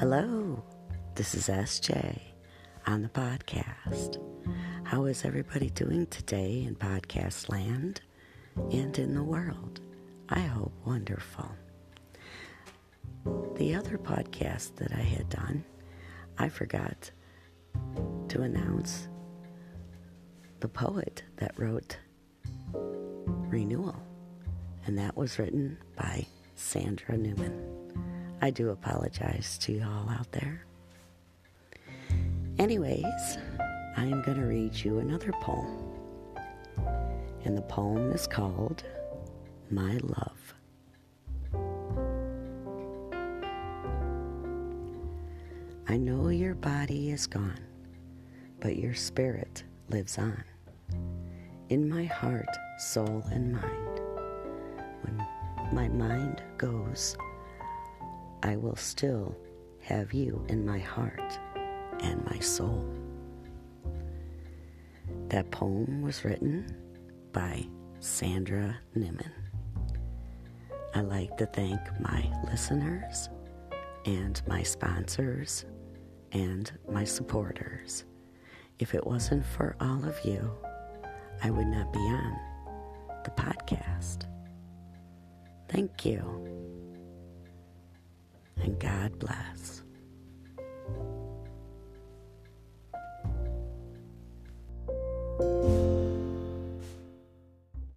Hello, this is SJ on the podcast. How is everybody doing today in podcast land and in the world? I hope wonderful. The other podcast that I had done, I forgot to announce the poet that wrote Renewal, and that was written by Sandra Neumann. I do apologize to you all out there. Anyways, I am going to read you another poem. And the poem is called My Love. I know your body is gone, but your spirit lives on. In my heart, soul, and mind. When my mind goes, I will still have you in my heart and my soul. That poem was written by Sandra Neumann. I like to thank my listeners and my sponsors and my supporters. If it wasn't for all of you, I would not be on the podcast. Thank you. And God bless.